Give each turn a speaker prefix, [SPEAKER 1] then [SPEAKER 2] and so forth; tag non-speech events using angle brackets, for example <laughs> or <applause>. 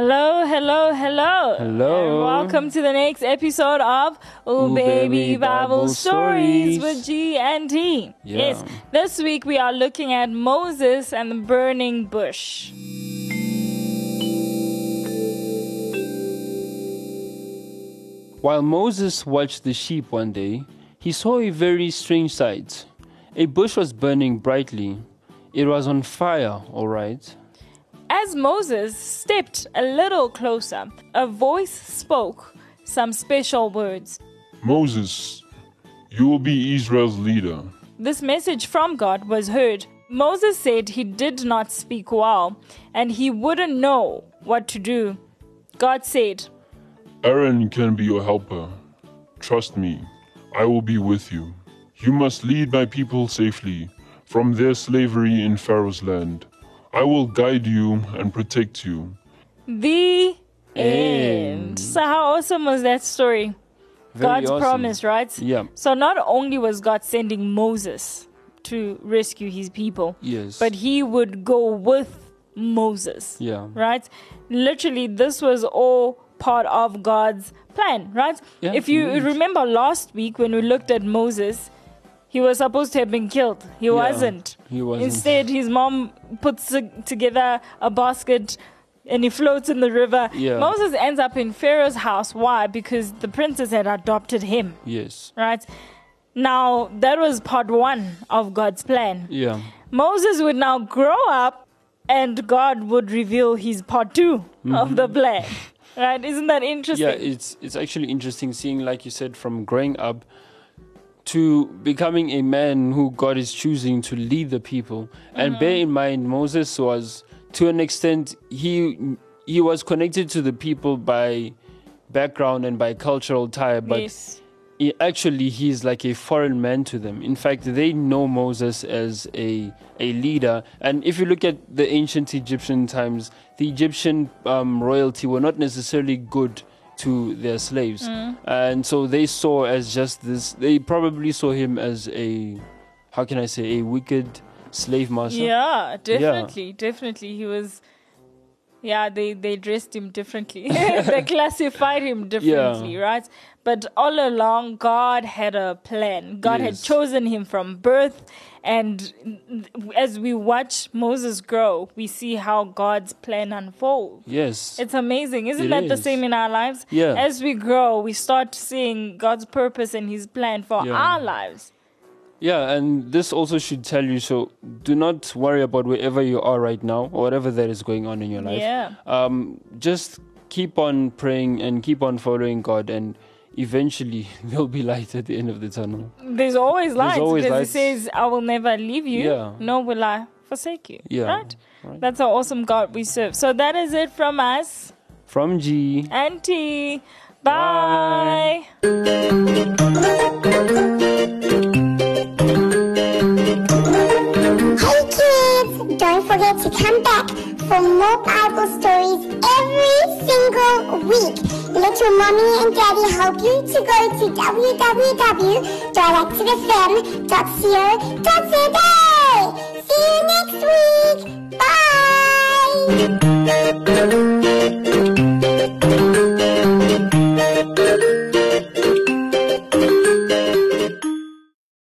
[SPEAKER 1] Hello, hello, hello.
[SPEAKER 2] Hello.
[SPEAKER 1] And welcome to the next episode of Ooh,
[SPEAKER 2] Ooh,
[SPEAKER 1] Baby
[SPEAKER 2] Baby
[SPEAKER 1] Bible
[SPEAKER 2] Bible
[SPEAKER 1] Stories
[SPEAKER 2] Stories.
[SPEAKER 1] with G and T.
[SPEAKER 2] Yeah.
[SPEAKER 1] Yes, this week we are looking at Moses and the burning bush.
[SPEAKER 2] While Moses watched the sheep one day, he saw a very strange sight. A bush was burning brightly. It was on fire, all right.
[SPEAKER 1] As Moses stepped a little closer, a voice spoke some special words.
[SPEAKER 3] Moses, you will be Israel's leader.
[SPEAKER 1] This message from God was heard. Moses said he did not speak well and he wouldn't know what to do. God said,
[SPEAKER 3] Aaron can be your helper. Trust me, I will be with you. You must lead my people safely from their slavery in Pharaoh's land. I will guide you and protect you.
[SPEAKER 1] The end.
[SPEAKER 2] End.
[SPEAKER 1] So, how awesome was that story?
[SPEAKER 2] Very
[SPEAKER 1] God's
[SPEAKER 2] awesome.
[SPEAKER 1] promise, right?
[SPEAKER 2] Yeah.
[SPEAKER 1] So, not only was God sending Moses to rescue his people,
[SPEAKER 2] Yes.
[SPEAKER 1] but he would go with Moses.
[SPEAKER 2] yeah.
[SPEAKER 1] right? Literally, this was all part of God's plan, right?
[SPEAKER 2] Yeah,
[SPEAKER 1] if you
[SPEAKER 2] indeed.
[SPEAKER 1] remember last week when we looked at Moses, he was supposed to have been killed. He wasn't.
[SPEAKER 2] He wasn't.
[SPEAKER 1] Instead, his mom puts to- together a basket and he floats in the river.
[SPEAKER 2] Yeah.
[SPEAKER 1] Moses ends up in Pharaoh's house. Why? Because the princess had adopted him,
[SPEAKER 2] Yes.
[SPEAKER 1] right? Now, that was part one of God's plan.
[SPEAKER 2] Yeah.
[SPEAKER 1] Moses would now grow up and God would reveal his part 2 of the plan. Right? Isn't that interesting?
[SPEAKER 2] Mm-hmm. Yeah, it's it's actually interesting seeing, like you said, from growing up to becoming a man who God is choosing to lead the people. And bear
[SPEAKER 1] Mm-hmm.
[SPEAKER 2] in mind, Moses was, to an extent, he he was connected to the people by background and by cultural tie, but
[SPEAKER 1] yes.
[SPEAKER 2] he, actually he's like a foreign man to them. In fact, they know Moses as a a leader. And if you look at the ancient Egyptian times, the Egyptian um, royalty were not necessarily good to their slaves, mm. and so they saw as just this. They probably saw him as a, how can I say, a wicked slave master.
[SPEAKER 1] Yeah, definitely. Definitely. He was. Yeah, they, they dressed him differently. <laughs> they classified him differently, right? But all along, God had a plan. God had chosen him from birth. And as we watch Moses grow, we see how God's plan unfolds.
[SPEAKER 2] Yes.
[SPEAKER 1] It's amazing. Isn't
[SPEAKER 2] It
[SPEAKER 1] that the same in our lives?
[SPEAKER 2] Yeah.
[SPEAKER 1] As we grow, we start seeing God's purpose and His plan for
[SPEAKER 2] Yeah.
[SPEAKER 1] our lives.
[SPEAKER 2] Yeah, and this also should tell you so do not worry about wherever you are right now or whatever that is going on in your life.
[SPEAKER 1] Yeah.
[SPEAKER 2] Um, just keep on praying and keep on following God, and eventually <laughs> there'll be light at the end of the tunnel.
[SPEAKER 1] There's always light There's
[SPEAKER 2] always
[SPEAKER 1] because
[SPEAKER 2] lights.
[SPEAKER 1] He says, I will never leave you,
[SPEAKER 2] Yeah.
[SPEAKER 1] nor will I forsake you.
[SPEAKER 2] Yeah.
[SPEAKER 1] Right?
[SPEAKER 2] Right.
[SPEAKER 1] That's how awesome God we serve. So that is it from us.
[SPEAKER 2] From G.
[SPEAKER 1] And T. Bye.
[SPEAKER 4] Hey back for more Bible stories every single week. Let your mommy and daddy help you to go to www.directedfm.co.za. See you next week. Bye!